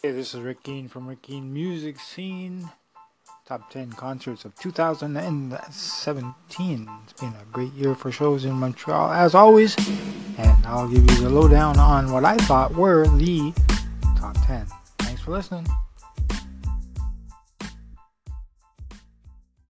Hey, this is Rick from Rick Music Scene. Top 10 concerts of 2017. It's been a great year for shows in Montreal, as always. And I'll give you the lowdown on what I thought were the top 10. Thanks for listening.